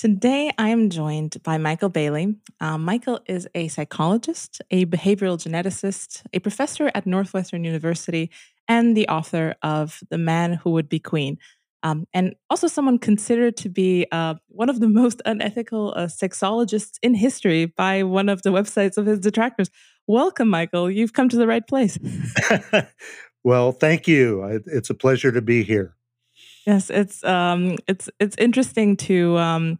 Today, I am joined by Michael Bailey. Uh, Michael is a psychologist, a behavioral geneticist, a professor at Northwestern University, and the author of The Man Who Would Be Queen. Um, and also someone considered to be uh, one of the most unethical uh, sexologists in history by one of the websites of his detractors. Welcome, Michael. You've come to the right place. well, thank you. It's a pleasure to be here. Yes, it's um, it's it's interesting to um,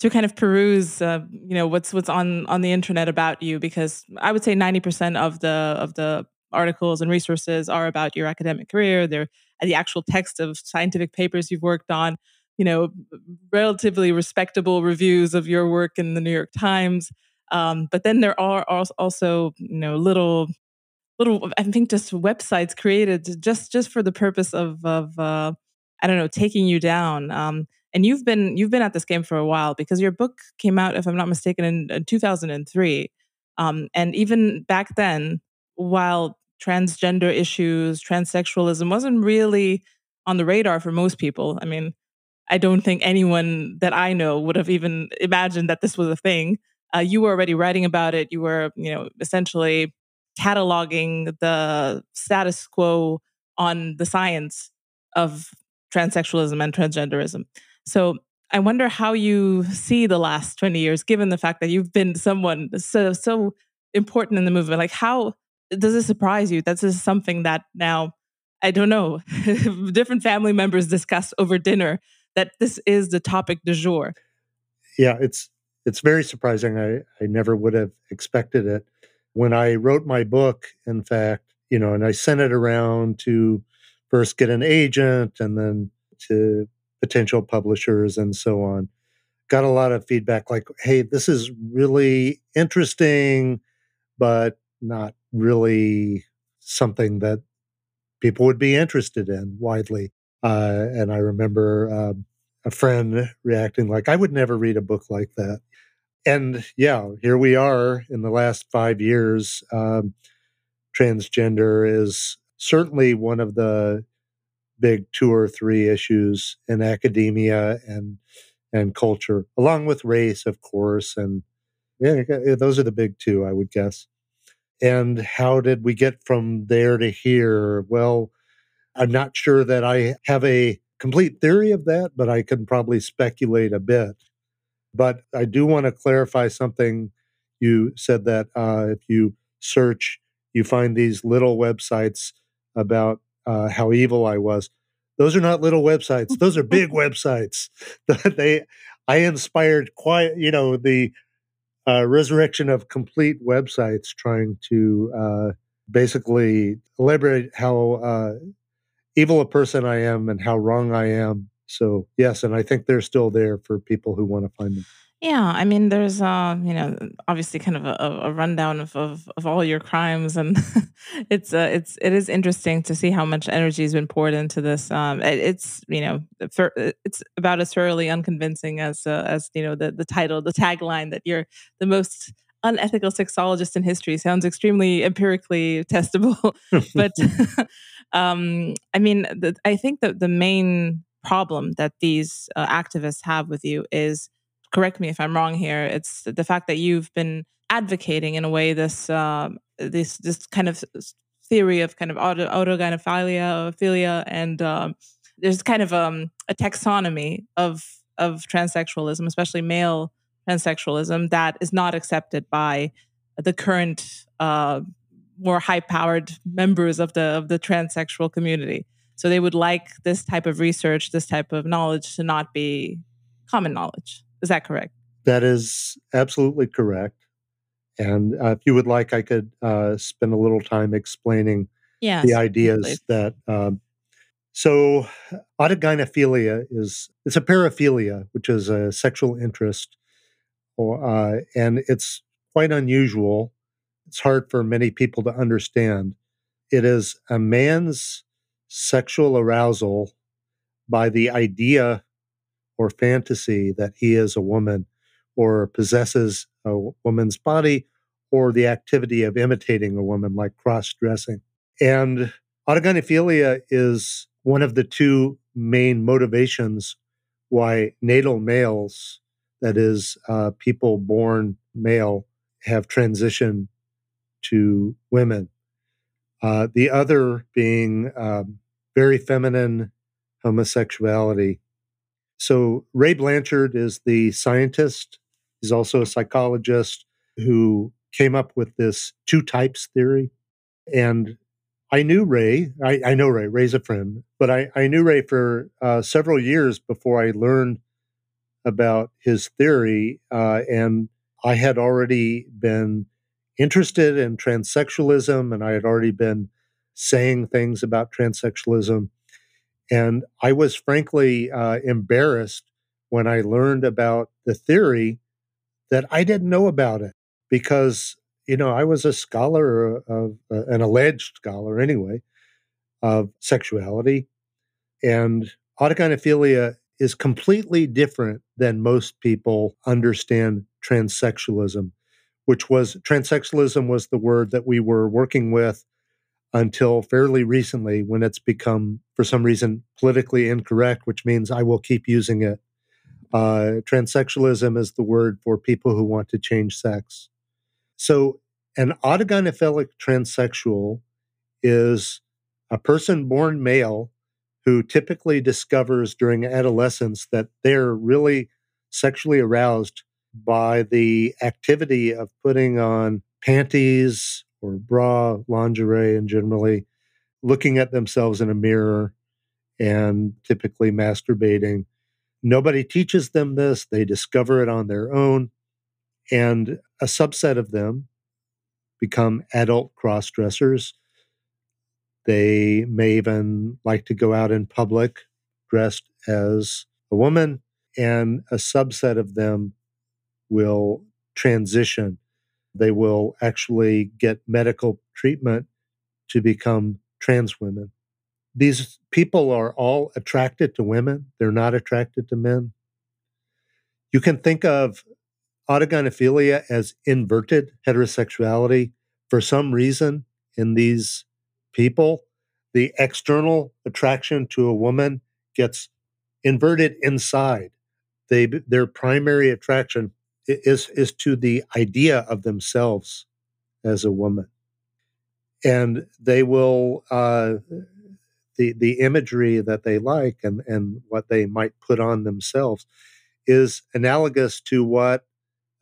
to kind of peruse, uh, you know, what's what's on on the internet about you, because I would say ninety percent of the of the articles and resources are about your academic career. They're the actual text of scientific papers you've worked on. You know, relatively respectable reviews of your work in the New York Times. Um, but then there are also, you know, little little i think just websites created just just for the purpose of of uh, I don't know, taking you down. Um, and you've been you've been at this game for a while because your book came out, if I'm not mistaken, in, in 2003. Um, and even back then, while transgender issues, transsexualism wasn't really on the radar for most people. I mean, I don't think anyone that I know would have even imagined that this was a thing. Uh, you were already writing about it. You were, you know, essentially cataloging the status quo on the science of transsexualism and transgenderism. So I wonder how you see the last 20 years, given the fact that you've been someone so so important in the movement. Like how does it surprise you? That this is something that now I don't know, different family members discuss over dinner that this is the topic du jour. Yeah, it's it's very surprising. I, I never would have expected it. When I wrote my book, in fact, you know, and I sent it around to first get an agent and then to potential publishers and so on. Got a lot of feedback like, hey, this is really interesting, but not really something that people would be interested in widely. Uh, and I remember um, a friend reacting like, I would never read a book like that. And yeah, here we are in the last five years. Um, transgender is certainly one of the big two or three issues in academia and and culture, along with race, of course, and yeah, those are the big two, I would guess. And how did we get from there to here? Well, I'm not sure that I have a complete theory of that, but I can probably speculate a bit. But I do want to clarify something. You said that uh, if you search, you find these little websites about uh, how evil I was. Those are not little websites; those are big websites. they, I inspired quite, you know, the uh, resurrection of complete websites, trying to uh, basically elaborate how uh, evil a person I am and how wrong I am. So yes, and I think they're still there for people who want to find them. Yeah, I mean, there's uh, you know, obviously kind of a, a rundown of, of, of all your crimes, and it's uh, it's it is interesting to see how much energy has been poured into this. Um, it, it's you know, for, it's about as thoroughly unconvincing as uh, as you know the the title, the tagline that you're the most unethical sexologist in history sounds extremely empirically testable, but um, I mean, the, I think that the main problem that these uh, activists have with you is correct me if I'm wrong here. It's the fact that you've been advocating in a way this um, this this kind of theory of kind of auto, autogynephilia, philia, and um, there's kind of um, a taxonomy of of transsexualism, especially male transsexualism, that is not accepted by the current uh, more high powered members of the of the transsexual community. So they would like this type of research, this type of knowledge to not be common knowledge. Is that correct? That is absolutely correct. And uh, if you would like, I could uh, spend a little time explaining yes, the ideas that. Um, so, autogynephilia is it's a paraphilia, which is a sexual interest, or, uh, and it's quite unusual. It's hard for many people to understand. It is a man's sexual arousal by the idea or fantasy that he is a woman or possesses a woman's body or the activity of imitating a woman like cross dressing. And autogynephilia is one of the two main motivations why natal males, that is, uh, people born male, have transitioned to women. Uh, the other being um, very feminine homosexuality. So, Ray Blanchard is the scientist. He's also a psychologist who came up with this two types theory. And I knew Ray. I, I know Ray. Ray's a friend, but I, I knew Ray for uh, several years before I learned about his theory. Uh, and I had already been interested in transsexualism and I had already been saying things about transsexualism. And I was frankly uh, embarrassed when I learned about the theory that I didn't know about it because, you know, I was a scholar of uh, an alleged scholar anyway of sexuality. And autogynephilia is completely different than most people understand transsexualism, which was transsexualism was the word that we were working with until fairly recently when it's become, for some reason, politically incorrect, which means I will keep using it. Uh, transsexualism is the word for people who want to change sex. So, an autogynephilic transsexual is a person born male who typically discovers during adolescence that they're really sexually aroused by the activity of putting on panties or bra, lingerie, and generally looking at themselves in a mirror and typically masturbating. Nobody teaches them this, they discover it on their own. And a subset of them become adult cross dressers. They may even like to go out in public dressed as a woman, and a subset of them will transition they will actually get medical treatment to become trans women. These people are all attracted to women, they're not attracted to men. You can think of autogynephilia as inverted heterosexuality. For some reason, in these people, the external attraction to a woman gets inverted inside. They, their primary attraction is is to the idea of themselves as a woman, and they will uh, the the imagery that they like and and what they might put on themselves is analogous to what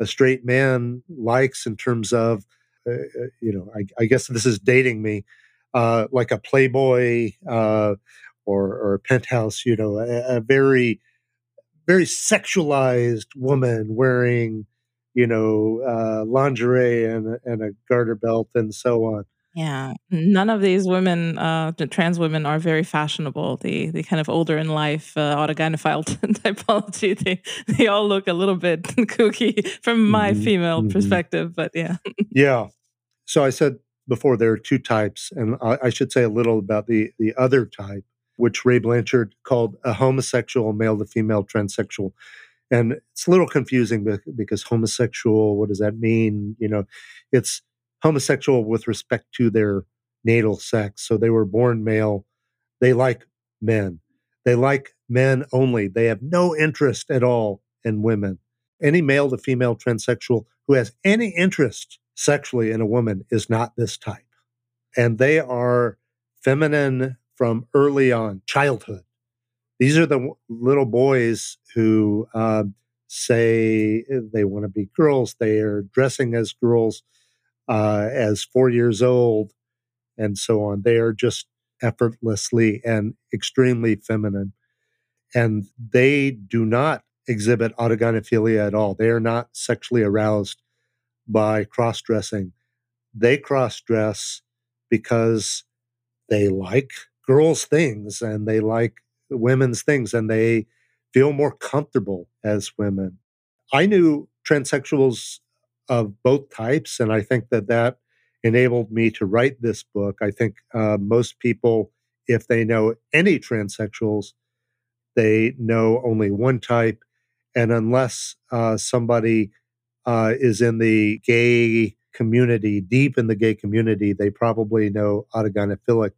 a straight man likes in terms of uh, uh you know I, I, guess this is dating me uh, like a playboy uh, or or a penthouse you know a, a very very sexualized woman wearing, you know, uh, lingerie and and a garter belt and so on. Yeah, none of these women, uh, the trans women, are very fashionable. The the kind of older in life uh, autogynephile typology. They they all look a little bit kooky from my mm-hmm, female mm-hmm. perspective. But yeah, yeah. So I said before there are two types, and I, I should say a little about the the other type which Ray Blanchard called a homosexual male to female transsexual. And it's a little confusing because homosexual, what does that mean? You know, it's homosexual with respect to their natal sex. So they were born male. They like men. They like men only. They have no interest at all in women. Any male to female transsexual who has any interest sexually in a woman is not this type. And they are feminine from early on, childhood. These are the little boys who uh, say they want to be girls. They are dressing as girls uh, as four years old and so on. They are just effortlessly and extremely feminine. And they do not exhibit autogynephilia at all. They are not sexually aroused by cross dressing. They cross dress because they like girls' things and they like women's things and they feel more comfortable as women. I knew transsexuals of both types, and I think that that enabled me to write this book. I think uh, most people, if they know any transsexuals, they know only one type. And unless uh, somebody uh, is in the gay community, deep in the gay community, they probably know autogynephilic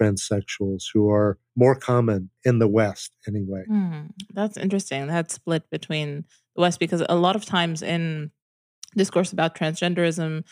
transsexuals who are more common in the West anyway. Mm, that's interesting. That split between the West, because a lot of times in discourse about transgenderism,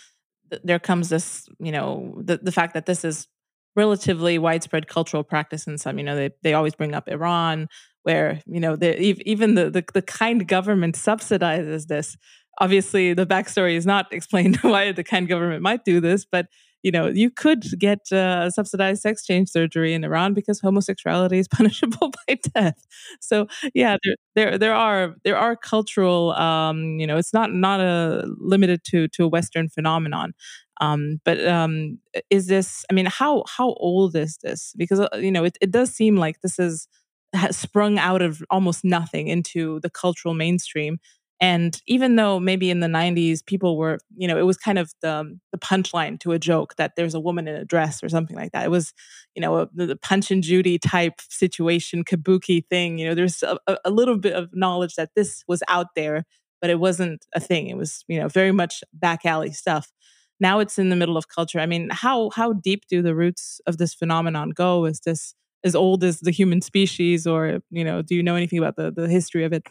th- there comes this, you know, the, the fact that this is relatively widespread cultural practice in some, you know, they, they always bring up Iran, where, you know, the, even the, the, the kind government subsidizes this. Obviously, the backstory is not explained why the kind government might do this, but you know, you could get uh, subsidized sex change surgery in Iran because homosexuality is punishable by death. So yeah, there there, there are there are cultural, um, you know, it's not not a limited to to a Western phenomenon. Um, but um, is this? I mean, how how old is this? Because uh, you know, it, it does seem like this is has sprung out of almost nothing into the cultural mainstream and even though maybe in the 90s people were, you know, it was kind of the, um, the punchline to a joke that there's a woman in a dress or something like that. It was, you know, a, the Punch and Judy type situation, kabuki thing. You know, there's a, a little bit of knowledge that this was out there, but it wasn't a thing. It was, you know, very much back alley stuff. Now it's in the middle of culture. I mean, how how deep do the roots of this phenomenon go? Is this as old as the human species, or you know, do you know anything about the the history of it?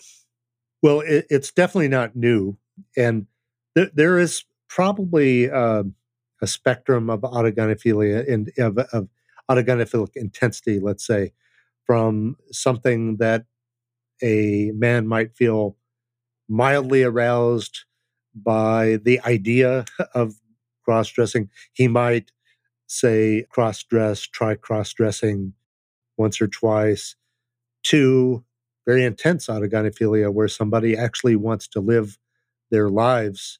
Well, it, it's definitely not new, and th- there is probably uh, a spectrum of autogynephilia and of, of intensity. Let's say from something that a man might feel mildly aroused by the idea of cross dressing. He might say cross dress, try cross dressing once or twice, to very intense autogynephilia where somebody actually wants to live their lives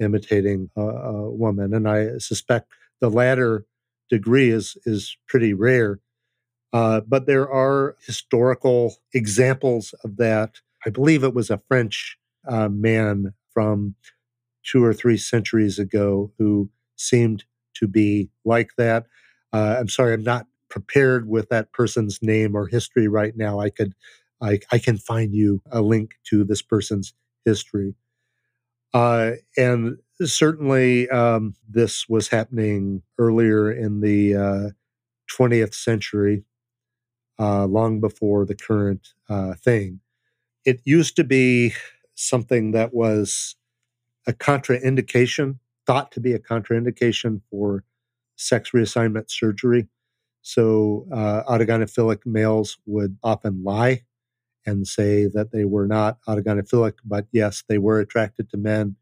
imitating a, a woman. And I suspect the latter degree is is pretty rare. Uh, but there are historical examples of that. I believe it was a French uh, man from two or three centuries ago who seemed to be like that. Uh, I'm sorry, I'm not prepared with that person's name or history right now. I could I, I can find you a link to this person's history. Uh, and certainly, um, this was happening earlier in the uh, 20th century, uh, long before the current uh, thing. It used to be something that was a contraindication, thought to be a contraindication for sex reassignment surgery. So, uh, autogynephilic males would often lie and say that they were not autogynephilic, but yes, they were attracted to men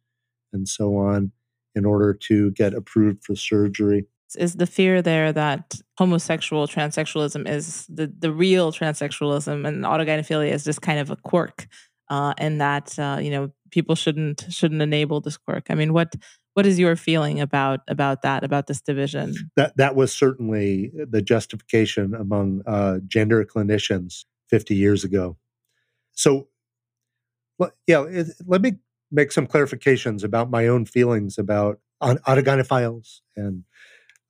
and so on in order to get approved for surgery. Is the fear there that homosexual transsexualism is the, the real transsexualism and autogynephilia is just kind of a quirk, uh, and that uh, you know people shouldn't shouldn't enable this quirk? I mean, what what is your feeling about about that about this division? That that was certainly the justification among uh, gender clinicians 50 years ago. So, yeah, let me make some clarifications about my own feelings about autogynephiles and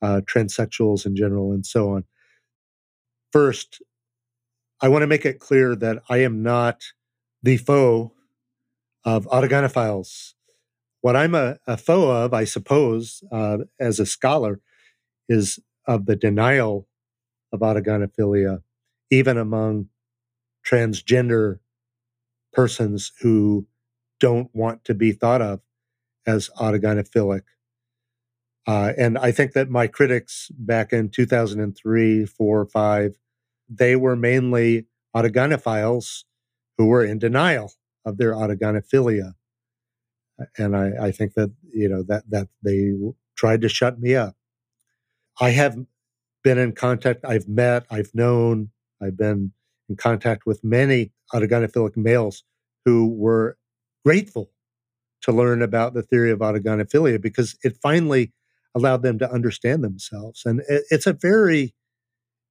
uh, transsexuals in general and so on. First, I want to make it clear that I am not the foe of autogynephiles. What I'm a, a foe of, I suppose, uh, as a scholar, is of the denial of autogynephilia, even among transgender persons who don't want to be thought of as autogynephilic. Uh, and I think that my critics back in 2003, four, five, they were mainly autogynephiles who were in denial of their autogynephilia. And I, I think that, you know, that, that they tried to shut me up. I have been in contact, I've met, I've known, I've been in contact with many autogynephilic males who were grateful to learn about the theory of autogynephilia because it finally allowed them to understand themselves. And it, it's a very,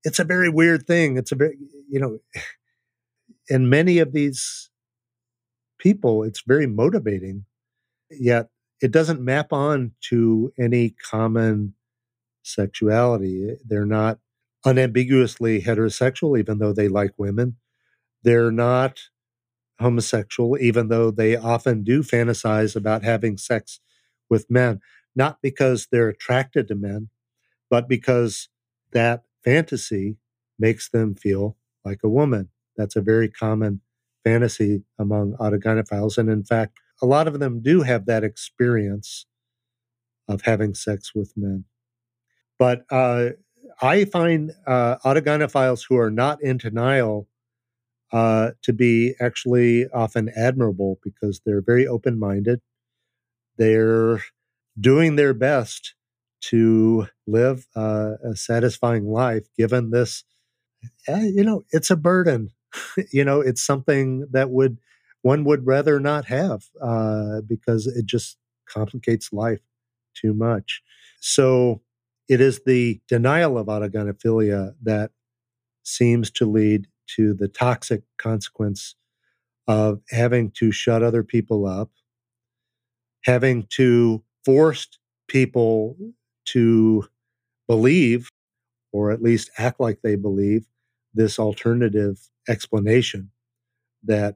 it's a very weird thing. It's a very, you know, in many of these people, it's very motivating, yet it doesn't map on to any common sexuality. They're not unambiguously heterosexual, even though they like women. They're not homosexual, even though they often do fantasize about having sex with men, not because they're attracted to men, but because that fantasy makes them feel like a woman. That's a very common fantasy among autogynephiles. And in fact, a lot of them do have that experience of having sex with men. But uh, I find uh, autogynephiles who are not in denial uh, to be actually often admirable because they're very open minded. They're doing their best to live uh, a satisfying life given this. Eh, you know, it's a burden. you know, it's something that would one would rather not have uh, because it just complicates life too much. So it is the denial of autogynephilia that seems to lead to the toxic consequence of having to shut other people up, having to force people to believe, or at least act like they believe, this alternative explanation that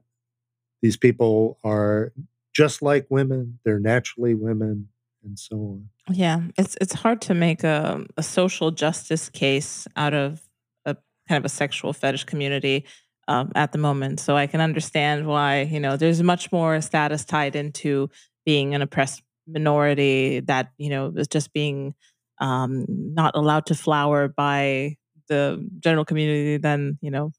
these people are just like women, they're naturally women, and so on. Yeah, it's it's hard to make a, a social justice case out of a kind of a sexual fetish community um, at the moment. So I can understand why, you know, there's much more status tied into being an oppressed minority that, you know, is just being um, not allowed to flower by the general community than, you know,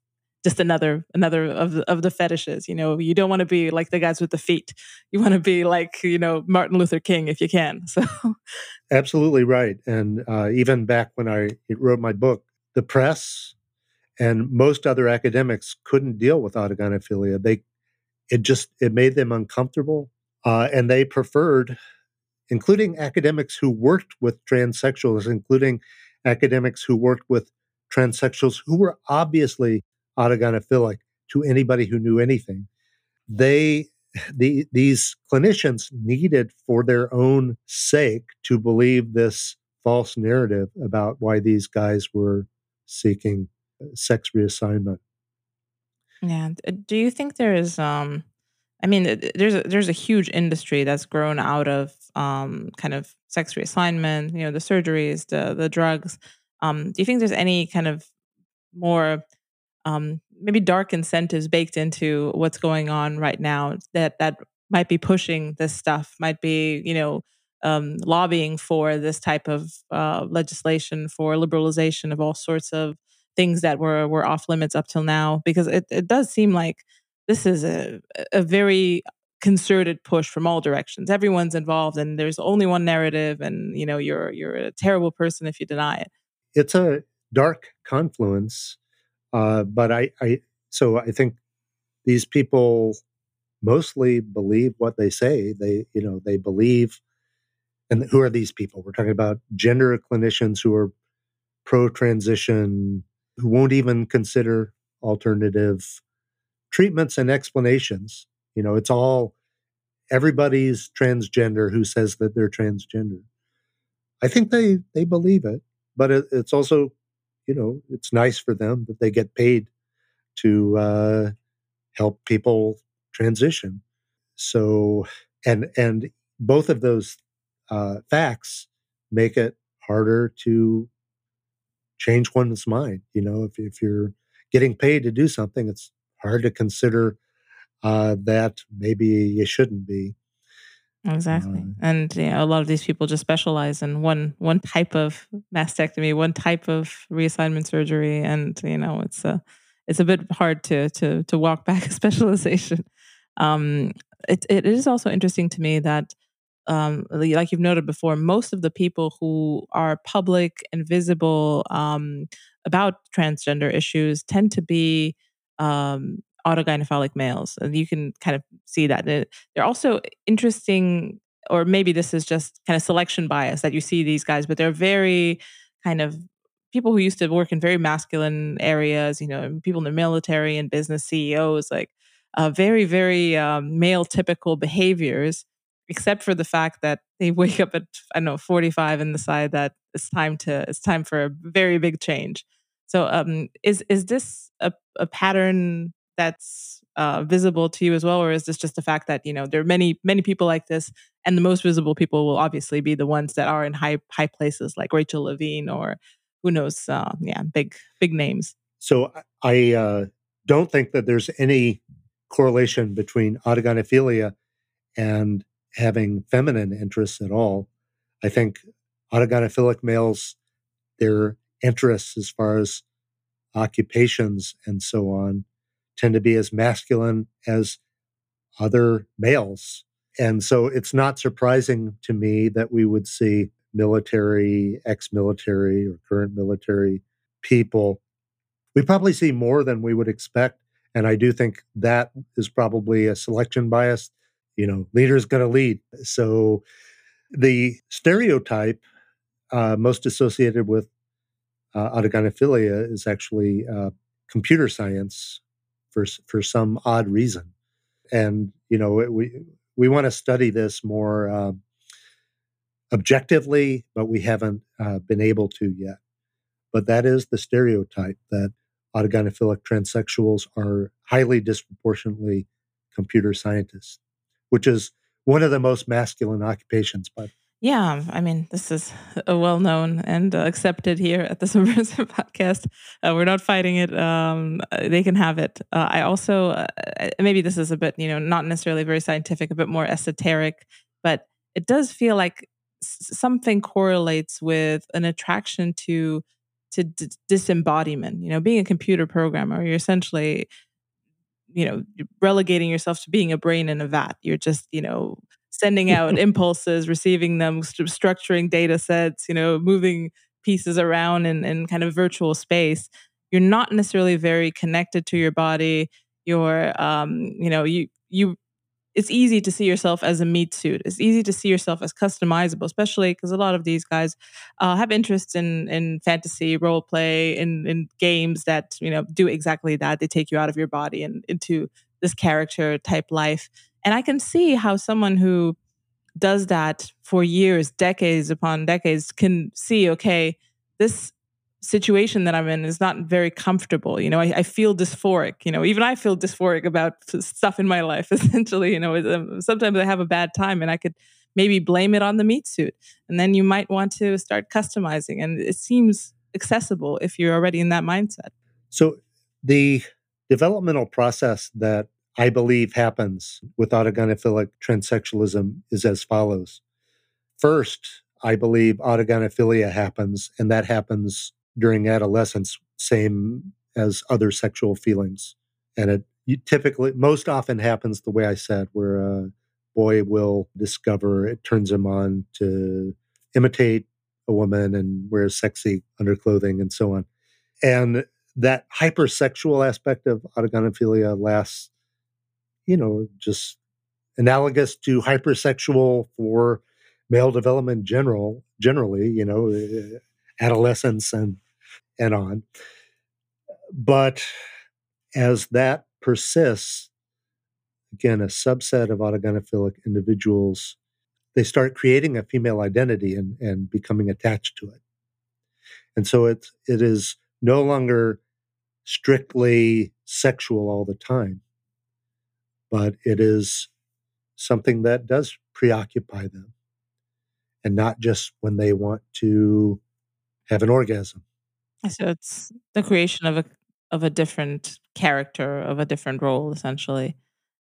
just another another of the, of the fetishes you know? You don't want to be like the guys with the feet. You want to be like you know martin luther king if you can so. Absolutely right and uh, even back when i wrote my book the press and most other academics couldn't deal with autogynephilia. They it just it made them uncomfortable, uh, and they preferred, including academics who worked with transsexuals, including academics who worked with transsexuals who were obviously autogynephilic to anybody who knew anything. They the, these clinicians needed for their own sake to believe this false narrative about why these guys were seeking sex reassignment. Yeah. Do you think there is um I mean there's a, there's a huge industry that's grown out of um kind of sex reassignment, you know, the surgeries, the the drugs. Um do you think there's any kind of more um maybe dark incentives baked into what's going on right now that that might be pushing this stuff, might be, you know, um, lobbying for this type of uh, legislation for liberalization of all sorts of things that were were off limits up till now because it, it does seem like this is a a very concerted push from all directions. Everyone's involved and there's only one narrative and you know you're you're a terrible person if you deny it. It's a dark confluence uh, but i i so i think these people mostly believe what they say they you know they believe and who are these people we're talking about gender clinicians who are pro transition who won't even consider alternative treatments and explanations. You know, it's all everybody's transgender who says that they're transgender. I think they they believe it, but it, it's also, you know, it's nice for them that they get paid to uh, help people transition. So, and and both of those uh, facts make it harder to change one's mind. You know, if, if you're getting paid to do something, it's hard to consider uh, that maybe you shouldn't be. Exactly, uh, and you know, a lot of these people just specialize in one one type of mastectomy, one type of reassignment surgery, and you know it's a it's a bit hard to to to walk back a specialization. Um, it it is also interesting to me that um, like you've noted before, most of the people who are public and visible um, about transgender issues tend to be um, autogynephilic males. And you can kind of see that. They're also interesting, or maybe this is just kind of selection bias that you see these guys, but they're very kind of people who used to work in very masculine areas, you know, people in the military and business CEOs, like uh, very, very um, male typical behaviors, except for the fact that they wake up at, I don't know, 45 and decide that it's time to, it's time for a very big change. So um, is, is this a, a pattern that's uh, visible to you as well, or is this just the fact that you know there are many many people like this, and the most visible people will obviously be the ones that are in high high places like Rachel Levine or who knows, uh, yeah, big big names. So I uh, don't think that there's any correlation between autogynephilia and having feminine interests at all. I think autogynephilic males, their interests as far as occupations and so on, tend to be as masculine as other males. And so it's not surprising to me that we would see military, ex military, or current military people. We probably see more than we would expect. And I do think that is probably a selection bias. You know, leader is going to lead. So the stereotype uh, most associated with uh, autogynephilia is actually uh, computer science for for some odd reason. And you know, we we want to study this more uh, objectively, but we haven't uh, been able to yet. But that is the stereotype that autogynephilic transsexuals are highly disproportionately computer scientists, which is one of the most masculine occupations, but yeah, I mean, this is well known and uh, accepted here at the Subversive Podcast. Uh, we're not fighting it. Um, uh, they can have it. Uh, I also, uh, maybe this is a bit, you know, not necessarily very scientific, a bit more esoteric, but it does feel like something correlates with an attraction to to disembodiment. You know, being a computer programmer, you're essentially, you know, relegating yourself to being a brain in a vat. You're just, you know, sending out impulses, receiving them, st- structuring data sets. You know, moving pieces around in, in kind of virtual space. You're not necessarily very connected to your body. You're, um, you know, you you it's easy to see yourself as a meat suit. It's easy to see yourself as customizable, especially because a lot of these guys uh, have interests in in fantasy, role play, in in games that you know do exactly that. They take you out of your body and into this character type life. And I can see how someone who does that for years, decades upon decades, can see, okay, this situation that I'm in is not very comfortable. You know, I, I, feel dysphoric. You know, even I feel dysphoric about stuff in my life. Essentially, you know, um, sometimes I have a bad time, and I could maybe blame it on the meat suit, and then you might want to start customizing. And it seems accessible if you're already in that mindset. So the developmental process that I believe happens with autogynephilic transsexualism is as follows. First, I believe autogynephilia happens, and that happens during adolescence, same as other sexual feelings. And it typically, most often happens the way I said, where a boy will discover it turns him on to imitate a woman and wear sexy underclothing and so on. And that hypersexual aspect of autogynephilia lasts, you know, just analogous to hypersexual for male development general generally, you know, eh, adolescence and and on. But as that persists, again, a subset of autogynephilic individuals, they start creating a female identity and, and becoming attached to it. And so it, it is no longer strictly sexual all the time, but it is something that does preoccupy them and not just when they want to have an orgasm. So it's the creation of a of a different character, of a different role, essentially.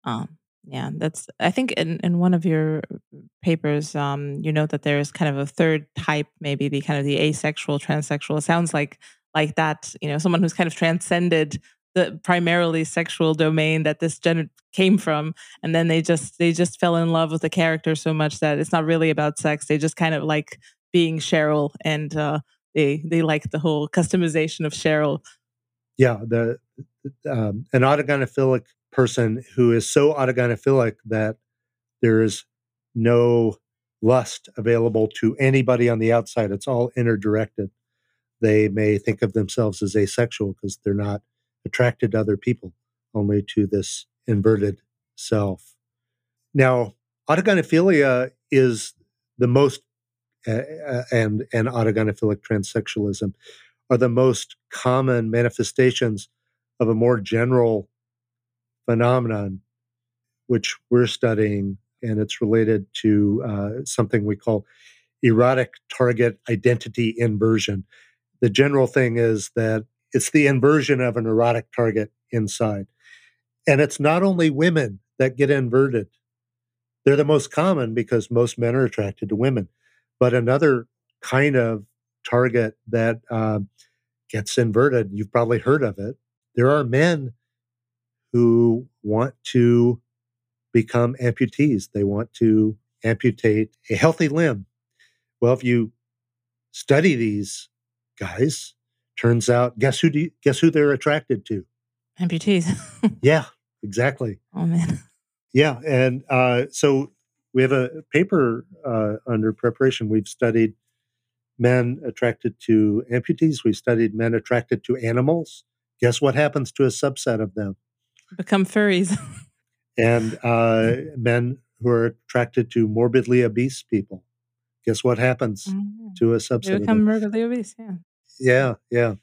Um, yeah, that's. I think in in one of your papers, um, you note that there is kind of a third type, maybe the kind of the asexual, transsexual. It sounds like like that. You know, someone who's kind of transcended the primarily sexual domain that this gender came from and then they just they just fell in love with the character so much that it's not really about sex they just kind of like being cheryl and uh they they like the whole customization of Cheryl. Yeah, the um, an autogynephilic person who is so autogynephilic that there is no lust available to anybody on the outside. It's all inner directed. They may think of themselves as asexual because they're not attracted other people, only to this inverted self. Now, autogynephilia is the most, uh, and and autogynephilic transsexualism are the most common manifestations of a more general phenomenon, which we're studying, and it's related to uh, something we call erotic target identity inversion. The general thing is that it's the inversion of an erotic target inside. And it's not only women that get inverted, they're the most common because most men are attracted to women. But another kind of target that uh, gets inverted, you've probably heard of it. There are men who want to become amputees. They want to amputate a healthy limb. Well, if you study these guys, turns out guess who you, guess who they're attracted to? Amputees. yeah, exactly. Oh man. Yeah, and uh, so we have a paper uh, under preparation. We've studied men attracted to amputees. We've studied men attracted to animals. Guess what happens to a subset of them? Become furries. and uh, men who are attracted to morbidly obese people. Guess what happens mm-hmm. to a subset? They become morbidly obese. Yeah. Yeah, yeah.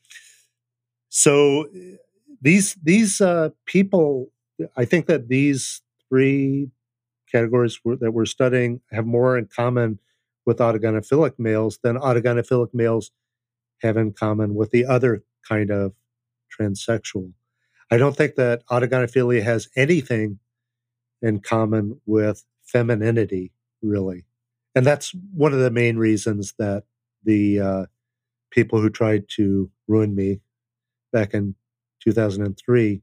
So these these uh, people, I think that these three categories that we're studying have more in common with autogynephilic males than autogynephilic males have in common with the other kind of transsexual. I don't think that autogynephilia has anything in common with femininity, really. And that's one of the main reasons that the uh, people who tried to ruin me back in 2003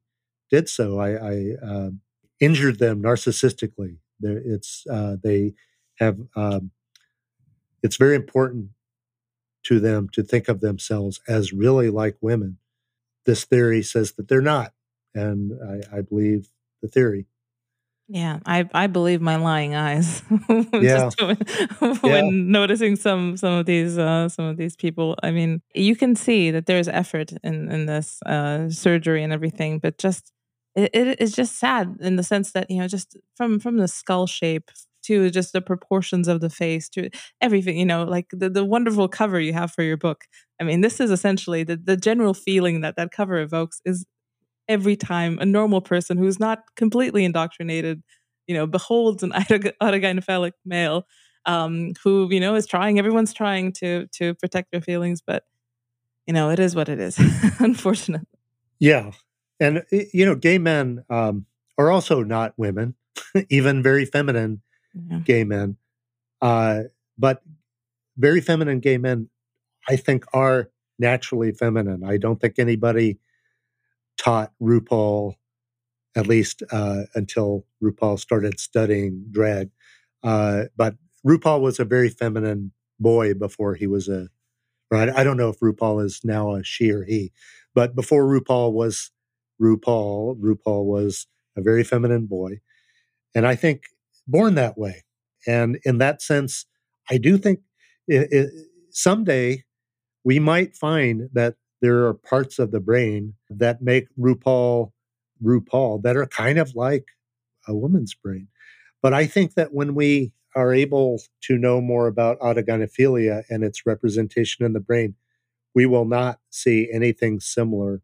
did so. I, I uh, injured them narcissistically. They're, it's uh, they have. Um, it's very important to them to think of themselves as really like women. This theory says that they're not, and I, I believe the theory. Yeah, I I believe my lying eyes. yeah. when, when yeah. noticing some some of these uh, some of these people, I mean, you can see that there's effort in in this uh, surgery and everything, but just it, it is just sad in the sense that you know just from from the skull shape to just the proportions of the face to everything you know like the, the wonderful cover you have for your book i mean this is essentially the, the general feeling that that cover evokes is every time a normal person who's not completely indoctrinated, you know, beholds an autogynephilic male um, who, you know, is trying, everyone's trying to to protect their feelings, but you know, it is what it is, unfortunately. Yeah. And, you know, gay men um, are also not women, even very feminine yeah. gay men. Uh, but very feminine gay men, I think, are naturally feminine. I don't think anybody taught RuPaul, at least uh, until RuPaul started studying drag. Uh, but RuPaul was a very feminine boy before he was a. Right, I don't know if RuPaul is now a she or he, but before RuPaul was RuPaul, RuPaul was a very feminine boy, and I think born that way. And in that sense, I do think it, it, someday we might find that there are parts of the brain that make RuPaul RuPaul that are kind of like a woman's brain. But I think that when we are able to know more about autogynephilia and its representation in the brain, we will not see anything similar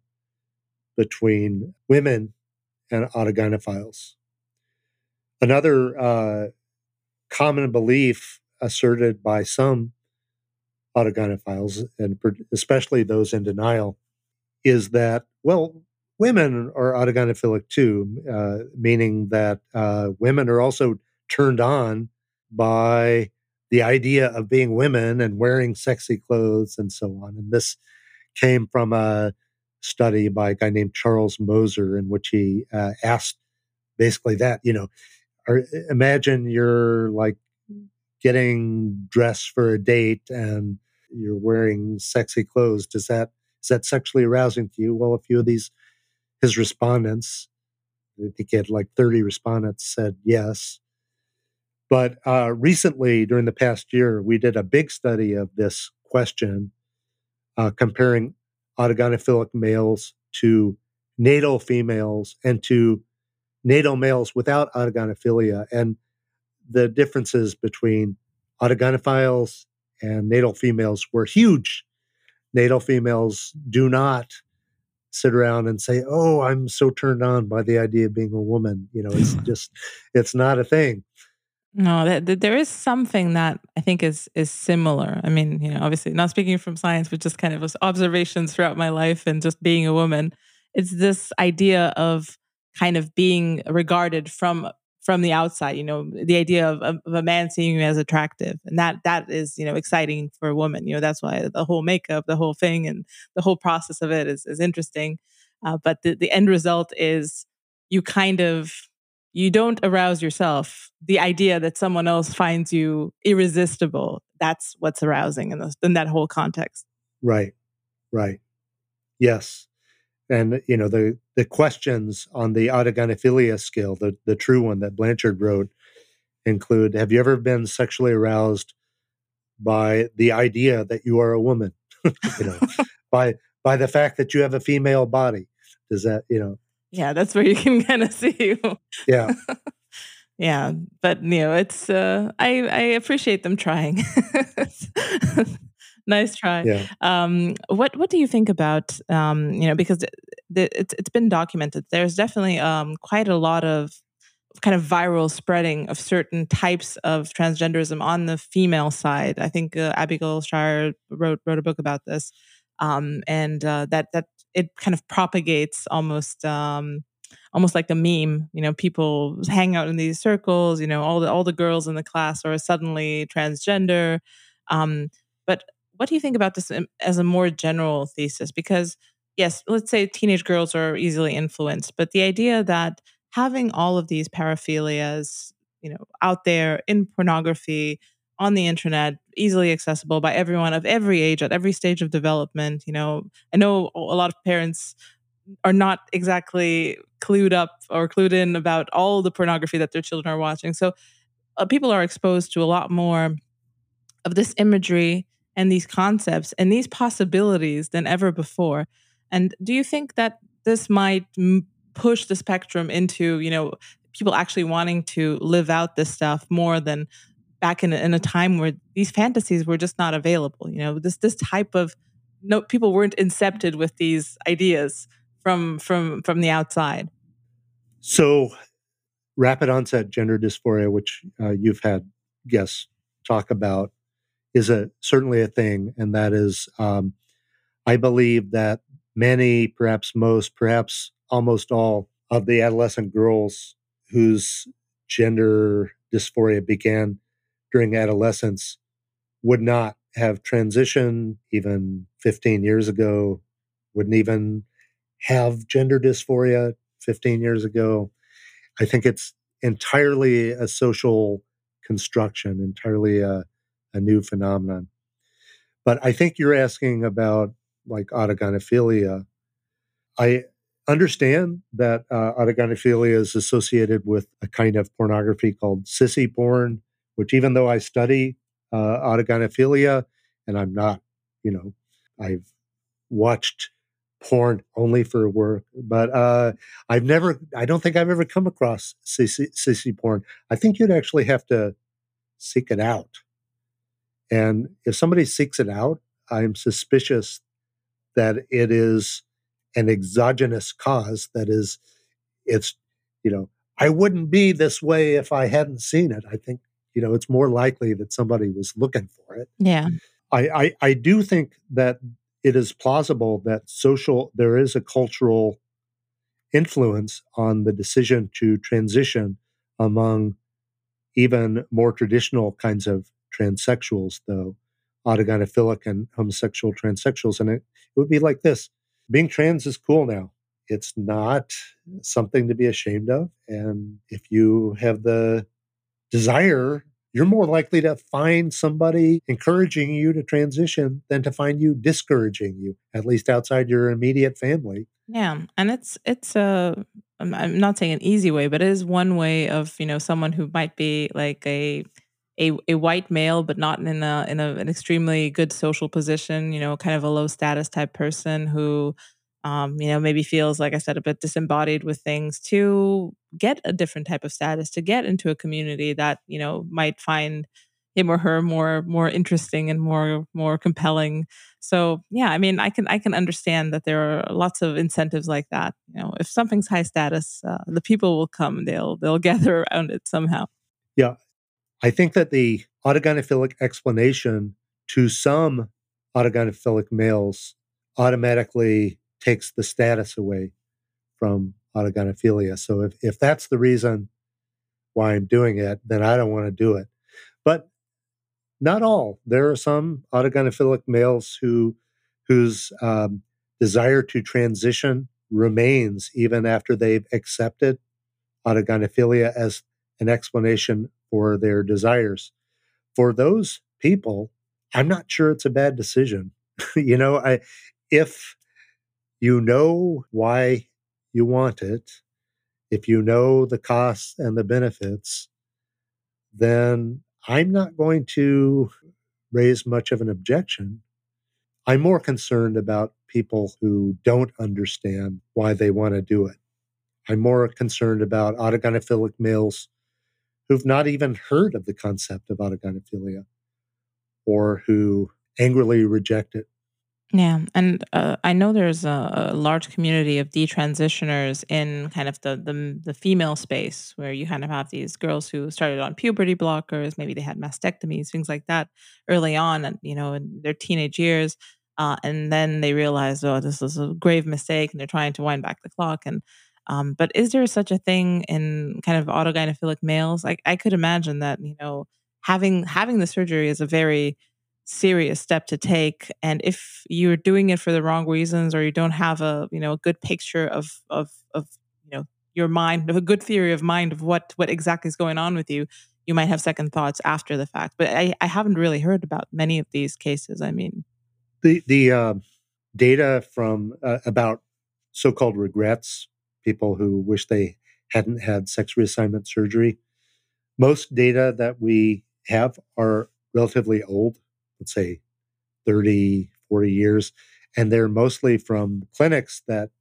between women and autogynephiles. Another uh, common belief asserted by some autogynephiles, and especially those in denial, is that, well, women are autogynephilic too, uh, meaning that uh, women are also turned on by the idea of being women and wearing sexy clothes and so on. And this came from a study by a guy named Charles Moser, in which he uh, asked basically that, you know, imagine you're like getting dressed for a date and you're wearing sexy clothes does that is that sexually arousing to you well a few of these his respondents. I think he had like 30 respondents said yes. But uh, recently, during the past year, we did a big study of this question, uh, comparing autogynephilic males to natal females and to natal males without autogynephilia, and the differences between autogynephiles and natal females were huge. Natal females do not sit around and say, "Oh, I'm so turned on by the idea of being a woman." You know, it's just it's not a thing. No, that, that there is something that I think is is similar. I mean, you know, obviously not speaking from science, but just kind of observations throughout my life and just being a woman. It's this idea of kind of being regarded from from the outside. You know, the idea of, of, of a man seeing you as attractive, and that that is you know exciting for a woman. You know, that's why the whole makeup, the whole thing, and the whole process of it is is interesting. Uh, but the the end result is you kind of you don't arouse yourself. The idea that someone else finds you irresistible, that's what's arousing in, this, in that whole context. Right, right. Yes. And, you know, the, the questions on the autogynephilia scale, the, the true one that Blanchard wrote, include Have you ever been sexually aroused by the idea that you are a woman? you know, by by the fact that you have a female body. Does that, you know, yeah, that's where you can kind of see. yeah. yeah, but you know, it's uh I I appreciate them trying. Nice try. Yeah. Um what what do you think about um you know because the, the, it's it's been documented there's definitely um quite a lot of kind of viral spreading of certain types of transgenderism on the female side. I think uh, Abigail Shrier wrote wrote a book about this. Um, and uh, that that it kind of propagates almost um, almost like a meme. You know, people hang out in these circles. You know, all the all the girls in the class are suddenly transgender. Um, but what do you think about this as a more general thesis? Because yes, let's say teenage girls are easily influenced, but the idea that having all of these paraphilias, you know, out there in pornography, on the internet, easily accessible by everyone of every age at every stage of development. You know, I know a lot of parents are not exactly clued up or clued in about all the pornography that their children are watching. So uh, people are exposed to a lot more of this imagery and these concepts and these possibilities than ever before. And do you think that this might m- push the spectrum into, you know, people actually wanting to live out this stuff more than back in a, in a time where these fantasies were just not available. You know, this this type of no people weren't incepted with these ideas from from from the outside. So, rapid onset gender dysphoria, which uh, you've had guests talk about, is a certainly a thing, and that is, um, I believe that many, perhaps most, perhaps almost all of the adolescent girls whose gender dysphoria began during adolescence would not have transitioned even 15 years ago, wouldn't even have gender dysphoria 15 years ago. I think it's entirely a social construction, entirely a, a new phenomenon. But I think you're asking about like autogynephilia. I understand that uh, autogynephilia is associated with a kind of pornography called sissy porn, which even though I study uh, autogynephilia and I'm not, you know, I've watched porn only for work, but uh, I've never, I don't think I've ever come across sissy, sissy porn. I think you'd actually have to seek it out. And if somebody seeks it out, I'm suspicious that it is an exogenous cause. That is, it's, you know, I wouldn't be this way if I hadn't seen it. I think you know, it's more likely that somebody was looking for it. Yeah. I, I, I do think that it is plausible that social, there is a cultural influence on the decision to transition among even more traditional kinds of transsexuals, though autogynephilic and homosexual transsexuals. And it, it would be like this being trans is cool now. It's not something to be ashamed of. And if you have the desire you're more likely to find somebody encouraging you to transition than to find you discouraging you, at least outside your immediate family. Yeah, and it's it's a I'm not saying an easy way, but it is one way of you know someone who might be like a a, a white male, but not in a in a, an extremely good social position. You know, kind of a low status type person who um, you know, maybe feels like I said a bit disembodied with things to get a different type of status, to get into a community that you know might find him or her more more interesting and more more compelling. So yeah, I mean, I can I can understand that there are lots of incentives like that. You know, if something's high status, uh, the people will come. They'll they'll gather around it somehow. Yeah, I think that the autogynephilic explanation to some autogynephilic males automatically takes the status away from autogynephilia. So if, if that's the reason why I'm doing it, then I don't want to do it. But not all. There are some autogynephilic males who whose um, desire to transition remains even after they've accepted autogynephilia as an explanation for their desires. For those people, I'm not sure it's a bad decision. you know, I if you know why you want it, if you know the costs and the benefits, then I'm not going to raise much of an objection. I'm more concerned about people who don't understand why they want to do it. I'm more concerned about autogynephilic males who've not even heard of the concept of autogynephilia or who angrily reject it yeah, and uh, I know there's a, a large community of detransitioners in kind of the, the the female space where you kind of have these girls who started on puberty blockers, maybe they had mastectomies, things like that early on, and you know, in their teenage years, uh, and then they realize, oh, this is a grave mistake, and they're trying to wind back the clock. And um, but is there such a thing in kind of autogynephilic males? Like I could imagine that you know having having the surgery is a very serious step to take. And if you're doing it for the wrong reasons or you don't have a you know a good picture of of of you know your mind of a good theory of mind of what what exactly is going on with you you might have second thoughts after the fact. But i i haven't really heard about many of these cases i mean. The the uh, data from uh, about so-called regrets people who wish they hadn't had sex reassignment surgery most data that we have are relatively old let's say 30, 40 years. And they're mostly from clinics that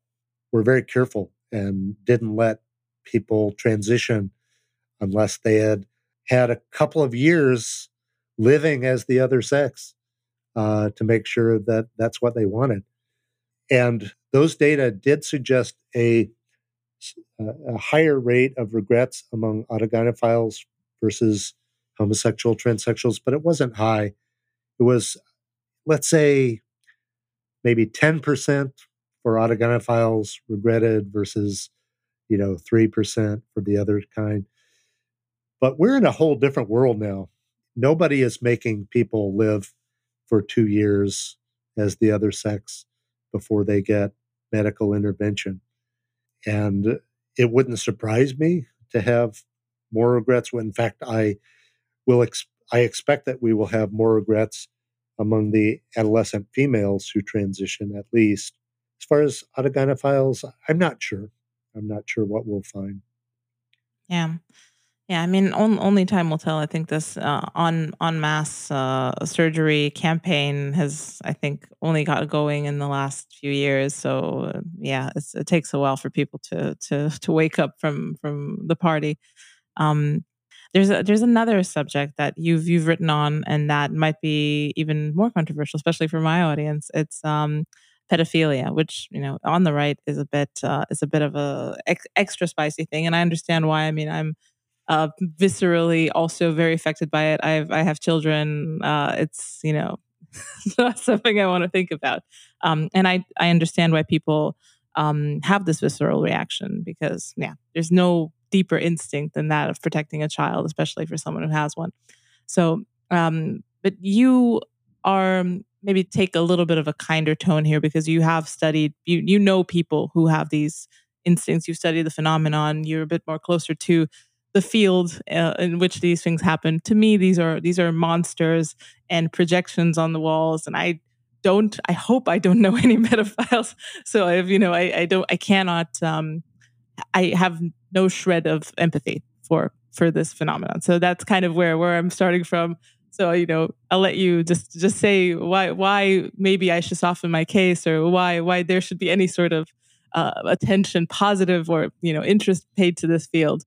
were very careful and didn't let people transition unless they had had a couple of years living as the other sex uh, to make sure that that's what they wanted. And those data did suggest a, a higher rate of regrets among autogynephiles versus homosexual transsexuals, but it wasn't high it was, let's say, maybe 10% for autogynephiles regretted versus, you know, 3% for the other kind. But we're in a whole different world now. Nobody is making people live for two years as the other sex before they get medical intervention. And it wouldn't surprise me to have more regrets. In fact, I will ex- I expect that we will have more regrets among the adolescent females who transition, at least. As far as autogynephiles, I'm not sure. I'm not sure what we'll find. Yeah. Yeah, I mean, on, only time will tell. I think this uh, on on mass uh, surgery campaign has, I think, only got going in the last few years. So uh, yeah, it takes a while for people to to to wake up from from the party. Um, there's a, there's another subject that you've you've written on, and that might be even more controversial, especially for my audience. It's um, pedophilia, which you know on the right is a bit uh, is a bit of a ex- extra spicy thing, and I understand why. I mean, I'm uh, viscerally also very affected by it. I have I have children. Uh, it's you know not something I want to think about, um, and I I understand why people um, have this visceral reaction because yeah, there's no deeper instinct than that of protecting a child, especially for someone who has one. So, um, but you are maybe take a little bit of a kinder tone here because you have studied, you you know people who have these instincts. You study the phenomenon. You're a bit more closer to the field uh, in which these things happen. To me, these are these are monsters and projections on the walls, and I don't. I hope I don't know any pedophiles. So I have, you know, I, I don't. I cannot. Um, I have no shred of empathy for for this phenomenon. So that's kind of where where I'm starting from. So you know, I'll let you just just say why why maybe I should soften my case or why why there should be any sort of uh, attention, positive or you know interest paid to this field.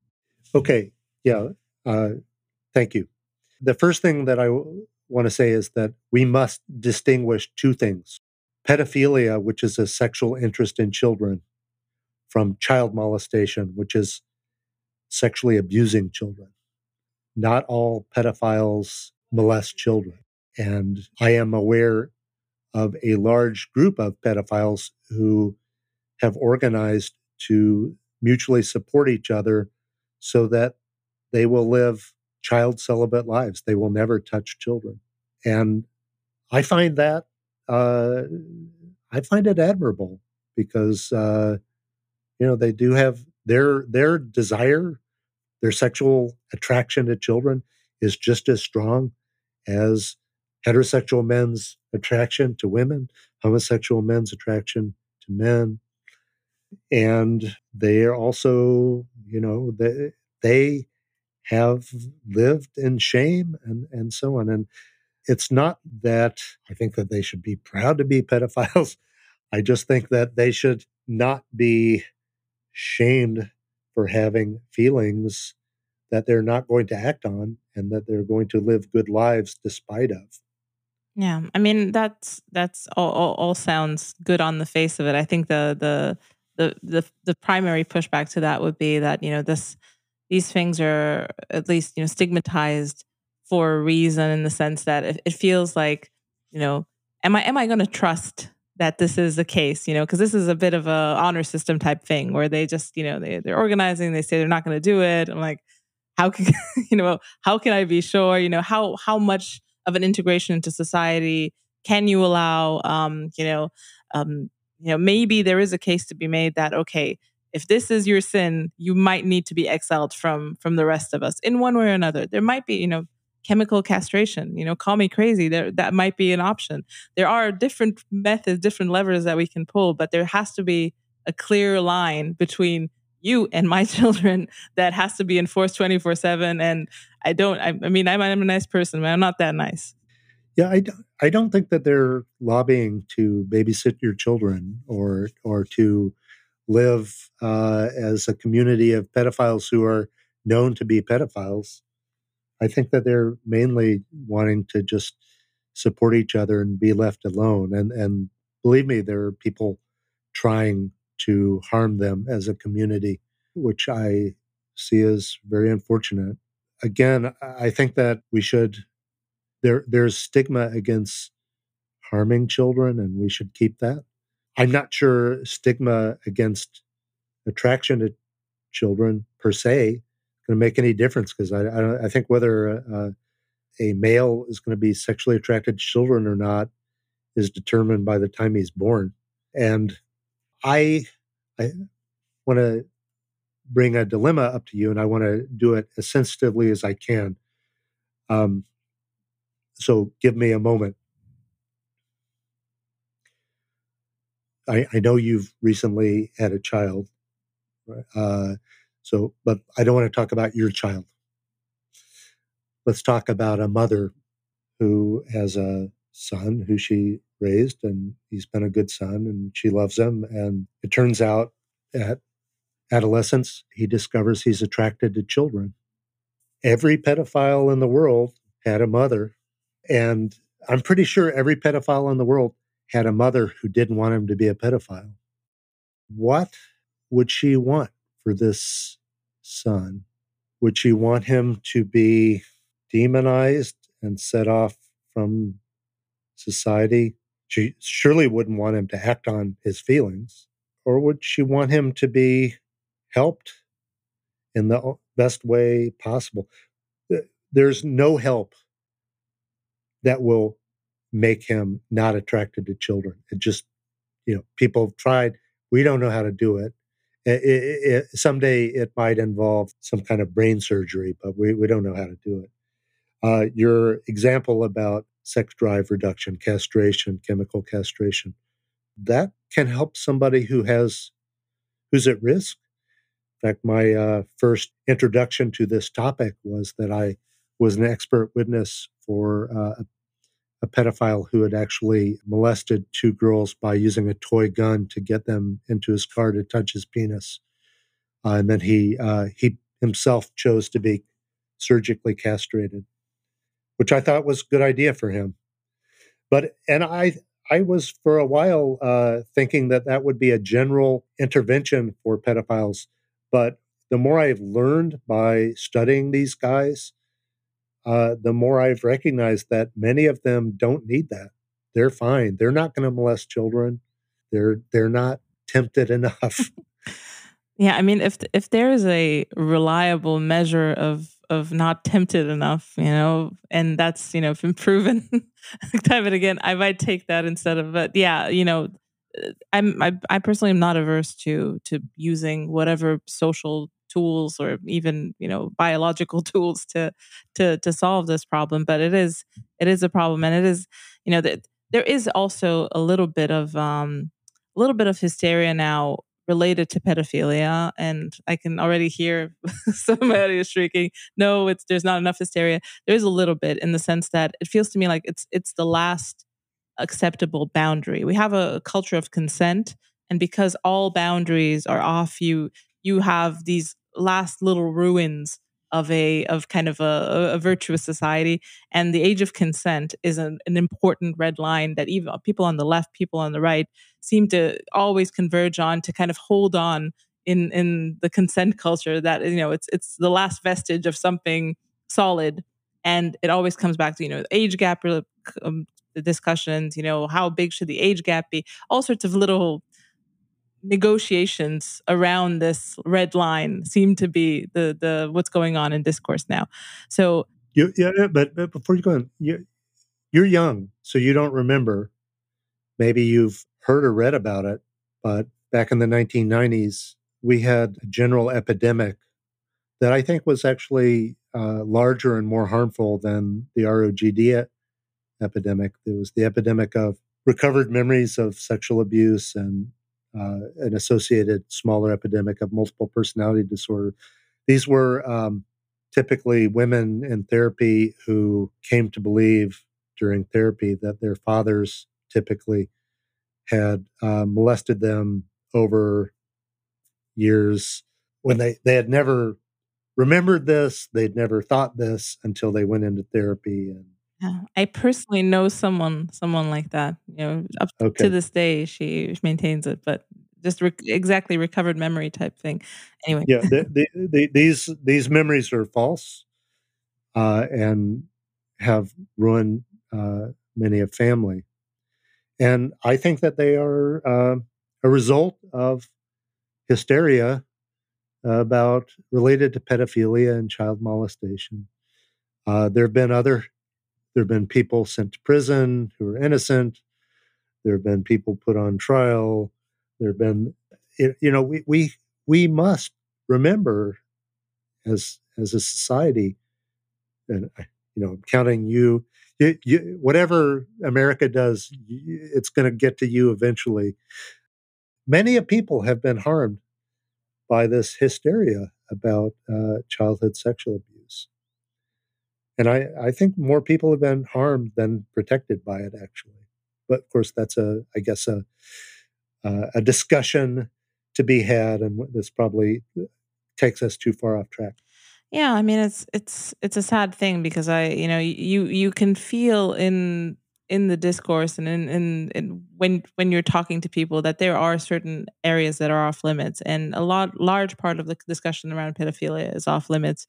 Okay, yeah, uh, thank you. The first thing that I w- want to say is that we must distinguish two things: pedophilia, which is a sexual interest in children, from child molestation, which is sexually abusing children. Not all pedophiles molest children. And I am aware of a large group of pedophiles who have organized to mutually support each other so that they will live child celibate lives. They will never touch children. And I find that, uh, I find it admirable because, uh, you know, they do have their, their desire, their sexual attraction to children is just as strong as heterosexual men's attraction to women, homosexual men's attraction to men. And they are also, you know, they, they have lived in shame and, and so on. And it's not that I think that they should be proud to be pedophiles. I just think that they should not be shamed for having feelings that they're not going to act on and that they're going to live good lives despite of. Yeah, I mean that's that's all, all, all sounds good on the face of it. I think the the the the the primary pushback to that would be that you know this these things are at least you know stigmatized for a reason in the sense that it, it feels like you know am I am I going to trust that this is the case you know because this is a bit of a honor system type thing where they just you know they they're organizing they say they're not going to do it. I'm like how can you know how can i be sure you know how how much of an integration into society can you allow um you know um you know maybe there is a case to be made that okay if this is your sin you might need to be exiled from from the rest of us in one way or another. There might be you know chemical castration you know call me crazy there that might be an option. There are different methods different levers that we can pull but there has to be a clear line between you and my children that has to be enforced 24 7 and i don't I, I, mean I'm, I'm a nice person but i'm not that nice yeah I, I don't think that they're lobbying to babysit your children or or to live uh, as a community of pedophiles who are known to be pedophiles i think that they're mainly wanting to just support each other and be left alone and and believe me there are people trying to harm them as a community, which I see as very unfortunate. Again, I think that we should there there's stigma against harming children and we should keep that. I'm not sure stigma against attraction to children per se going to make any difference because I, I, I think whether uh, a male is going to be sexually attracted to children or not is determined by the time he's born. And I I want to bring a dilemma up to you, and I want to do it as sensitively as I can. Um, so give me a moment. I, I know you've recently had a child, uh, so but I don't want to talk about your child. Let's talk about a mother who has a son who she raised, and he's been a good son, and she loves him. And it turns out at adolescence, he discovers he's attracted to children. Every pedophile in the world had a mother, and I'm pretty sure every pedophile in the world had a mother who didn't want him to be a pedophile. What would she want for this son? Would she want him to be demonized and set off from society she surely wouldn't want him to act on his feelings, or would she want him to be helped in the best way possible? There's no help that will make him not attracted to children. It just, you know, people have tried. We don't know how to do it. It, it, it, someday it might involve some kind of brain surgery, but we, we don't know how to do it. Uh, your example about sex drive reduction, castration, chemical castration, that can help somebody who has who's at risk. In fact, my uh, first introduction to this topic was that I was an expert witness for uh, a pedophile who had actually molested two girls by using a toy gun to get them into his car to touch his penis. Uh, and then he uh, he himself chose to be surgically castrated, which I thought was a good idea for him. But and I I was for a while uh, thinking that that would be a general intervention for pedophiles, but the more I've learned by studying these guys, uh, the more I've recognized that many of them don't need that. They're fine. They're not going to molest children. They're they're not tempted enough. yeah, I mean, if if there is a reliable measure of of not tempted enough, you know, and that's you know been proven time and again, I might take that instead of. But yeah, you know, uh, I'm I, I personally am not averse to to using whatever social tools or even you know biological tools to to to solve this problem but it is it is a problem and it is you know that there is also a little bit of um a little bit of hysteria now related to pedophilia and i can already hear somebody is shrieking no it's there's not enough hysteria. There's a little bit in the sense that it feels to me like it's it's the last acceptable boundary. We have a culture of consent and because all boundaries are off you you have these last little ruins of a of kind of a, a, virtuous society and the age of consent is an, an, important red line that even people on the left people on the right seem to always converge on to kind of hold on in in the consent culture that you know it's it's the last vestige of something solid and it always comes back to you know age gap um, the discussions you know how big should the age gap be? All sorts of little negotiations around this red line seem to be the the what's going on in discourse now. So you, yeah, but, but before you go on, you, you're young, so you don't remember. Maybe you've heard or read about it, but back in the 1990s, we had a general epidemic that I think was actually uh, larger and more harmful than the ROGD epidemic. There was the epidemic of recovered memories of sexual abuse and uh, an associated smaller epidemic of multiple personality disorder. These were um, typically women in therapy who came to believe during therapy that their fathers typically had uh, molested them over years when they, they had never remembered this, they'd never thought this until they went into therapy and yeah, I personally know someone someone like that. You know, up okay. to this day, she maintains it, but just re- exactly recovered memory type thing. Anyway, yeah, the, the, the, these these memories are false, uh, and have ruined uh, many a family, and I think that they are uh, a result of hysteria about related to pedophilia and child molestation. Uh, there have been other there have been people sent to prison who are innocent. There have been people put on trial. There have been, you know, we we we must remember as as a society, and you know, I'm counting you. You, you, whatever America does, it's going to get to you eventually. Many people have been harmed by this hysteria about uh, childhood sexual abuse. And I, I think more people have been harmed than protected by it, actually. But of course, that's a, I guess, a, uh, a discussion to be had, and this probably takes us too far off track. Yeah, I mean, it's it's it's a sad thing because I, you know, you you can feel in in the discourse and in, in, in when when you're talking to people that there are certain areas that are off limits, and a lot large part of the discussion around pedophilia is off limits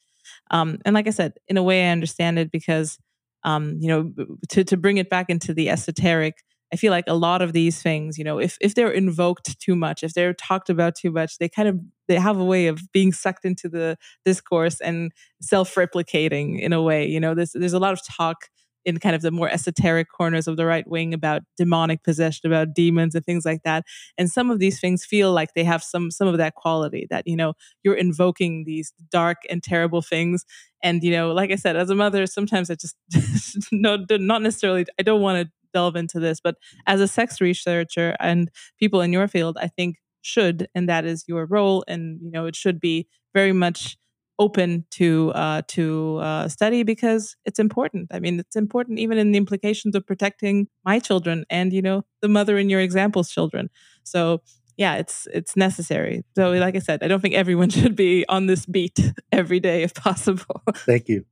um, and like I said, in a way, I understand it because, um, you know, to, to bring it back into the esoteric, I feel like a lot of these things, you know, if, if they're invoked too much, if they're talked about too much, they kind of they have a way of being sucked into the discourse and self-replicating in a way. You know, there's there's a lot of talk in kind of the more esoteric corners of the right wing about demonic possession, about demons and things like that. And some of these things feel like they have some some of that quality that you know you're invoking these dark and terrible things. And you know, like I said, as a mother, sometimes I just no, not necessarily. I don't want to delve into this, but as a sex researcher and people in your field, I think should, and that is your role, and you know, it should be very much open to uh, to uh, study because it's important. I mean, it's important even in the implications of protecting my children and you know the mother in your example's children. So yeah, it's it's necessary. So like I said, I don't think everyone should be on this beat every day if possible. Thank you.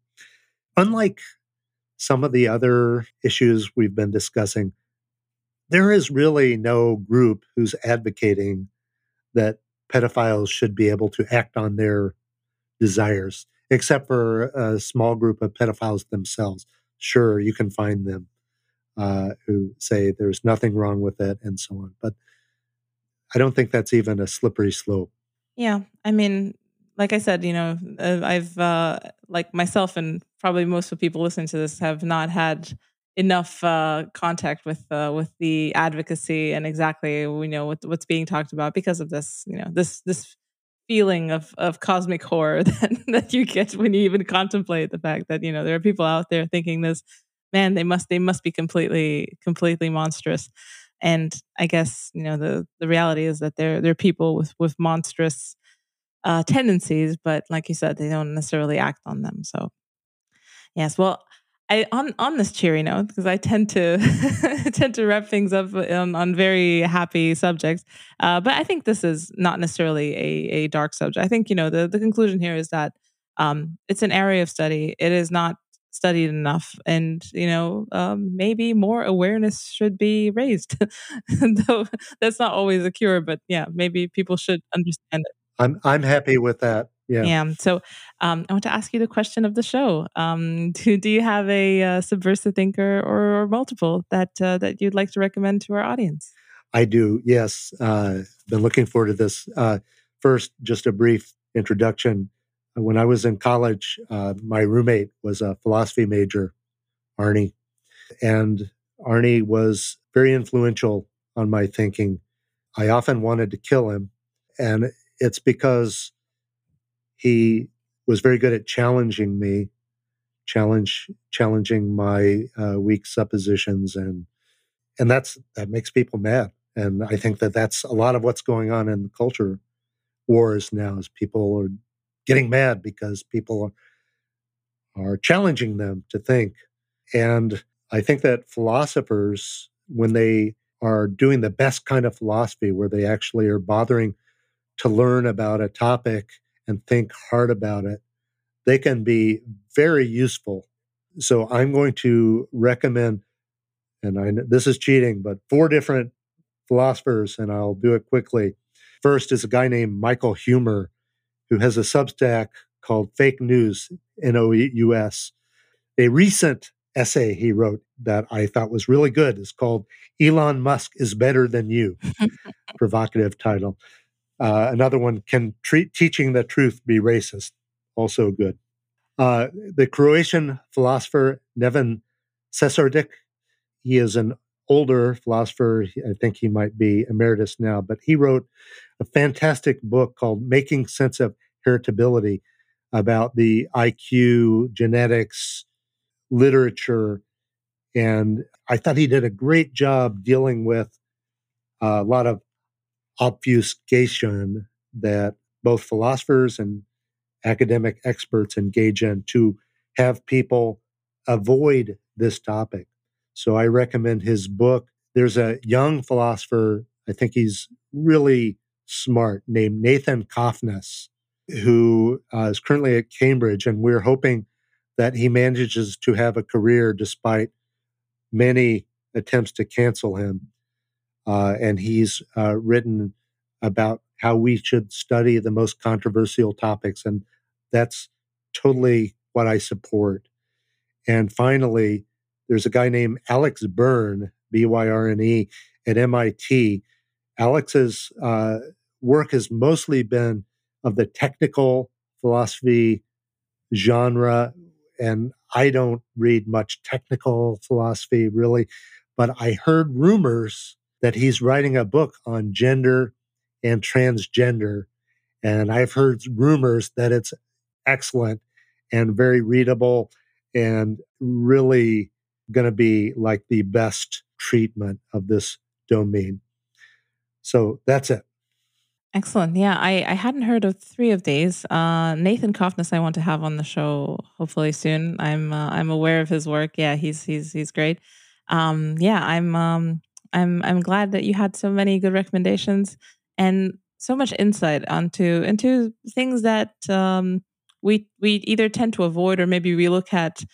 Unlike some of the other issues we've been discussing, there is really no group who's advocating that pedophiles should be able to act on their desires, except for a small group of pedophiles themselves. Sure, you can find them uh, who say there's nothing wrong with it and so on. But I don't think that's even a slippery slope. Yeah. I mean, like I said, you know, uh, I've, uh, like myself and probably most of the people listening to this have not had enough uh, contact with uh, with the advocacy and exactly you know what, what's being talked about because of this you know this this feeling of of cosmic horror that that you get when you even contemplate the fact that you know there are people out there thinking this man they must they must be completely completely monstrous. And i guess you know the the reality is that they're they're people with with monstrous uh, tendencies but like you said they don't necessarily act on them. So yes well I on on this cheery note because I tend to tend to wrap things up on, on very happy subjects, uh, but I think this is not necessarily a, a dark subject. I think you know the the conclusion here is that um, it's an area of study. It is not studied enough, and you know um, maybe more awareness should be raised. Though that's not always a cure, but yeah, maybe people should understand it. I'm I'm happy with that. Yeah. Yeah. So um, I want to ask you the question of the show. Um, do, do you have a uh, subversive thinker or, or multiple that uh, that you'd like to recommend to our audience? I do. Yes. Uh, been looking forward to this. Uh, first, just a brief introduction. When I was in college, uh, my roommate was a philosophy major, Arnie, and Arnie was very influential on my thinking. I often wanted to kill him, and it's because he was very good at challenging me, challenge challenging my uh, weak suppositions, and and that's that makes people mad. And I think that that's a lot of what's going on in the culture wars now. Is people are getting mad because people are, are challenging them to think, and I think that philosophers, when they are doing the best kind of philosophy, where they actually are bothering to learn about a topic and think hard about it, they can be very useful. So I'm going to recommend, and I this is cheating, but four different philosophers, and I'll do it quickly. First is a guy named Michael Huemer, who has a Substack called Fake Nous, N O U S. A recent essay he wrote that I thought was really good is called Elon Musk is Better Than You. Provocative title. Uh, another one, Can treat, Teaching the Truth Be Racist? Also good. Uh, the Croatian philosopher Neven Sesardić, he is an older philosopher. I think he might be emeritus now, but he wrote a fantastic book called Making Sense of Heritability about the IQ, genetics, literature. And I thought he did a great job dealing with a lot of obfuscation that both philosophers and academic experts engage in to have people avoid this topic. So I recommend his book. There's a young philosopher, I think he's really smart, named Nathan Cofnas, who uh, is currently at Cambridge, and we're hoping that he manages to have a career despite many attempts to cancel him. Uh, and he's uh, written about how we should study the most controversial topics. And that's totally what I support. And finally, there's a guy named Alex Byrne, B Y R N E, at MIT. Alex's uh, work has mostly been of the technical philosophy genre and I don't read much technical philosophy really, but I heard rumors that he's writing a book on gender and transgender. And I've heard rumors that it's excellent and very readable and really going to be like the best treatment of this domain. So that's it. Excellent. Yeah, I, I hadn't heard of three of these. Uh, Nathan Cofnas, I want to have on the show hopefully soon. I'm uh, I'm aware of his work. Yeah, he's he's he's great. Um, yeah, I'm um, I'm I'm glad that you had so many good recommendations and so much insight onto into things that um, we we either tend to avoid or maybe we look at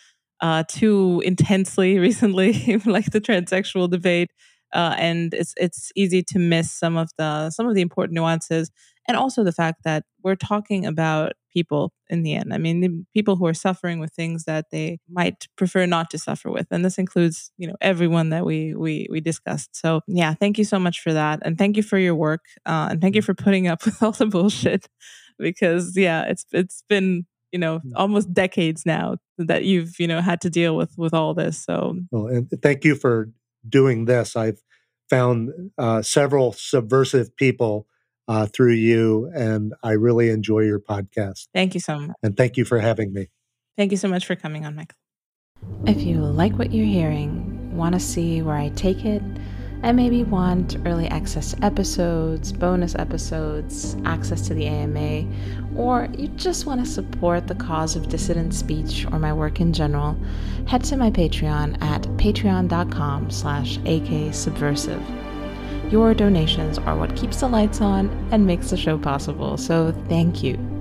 uh, too intensely recently, like the transsexual debate uh, and it's it's easy to miss some of the some of the important nuances, and also the fact that we're talking about people in the end. I mean, people who are suffering with things that they might prefer not to suffer with, and this includes you know everyone that we we we discussed. So yeah, thank you so much for that, and thank you for your work, uh, and thank you for putting up with all the bullshit, because yeah, it's it's been you know mm. almost decades now that you've you know had to deal with with all this so well and thank you for doing this, I've found uh, several subversive people uh, through you, and I really enjoy your podcast. Thank you so much. And thank you for having me. Thank you so much for coming on, Michael. If you like what you're hearing, want to see where I take it, and maybe want early access to episodes, bonus episodes, access to the AMA, or you just want to support the cause of dissident speech or my work in general, head to my Patreon at patreon.com slash aksubversive. Your donations are what keeps the lights on and makes the show possible, so thank you.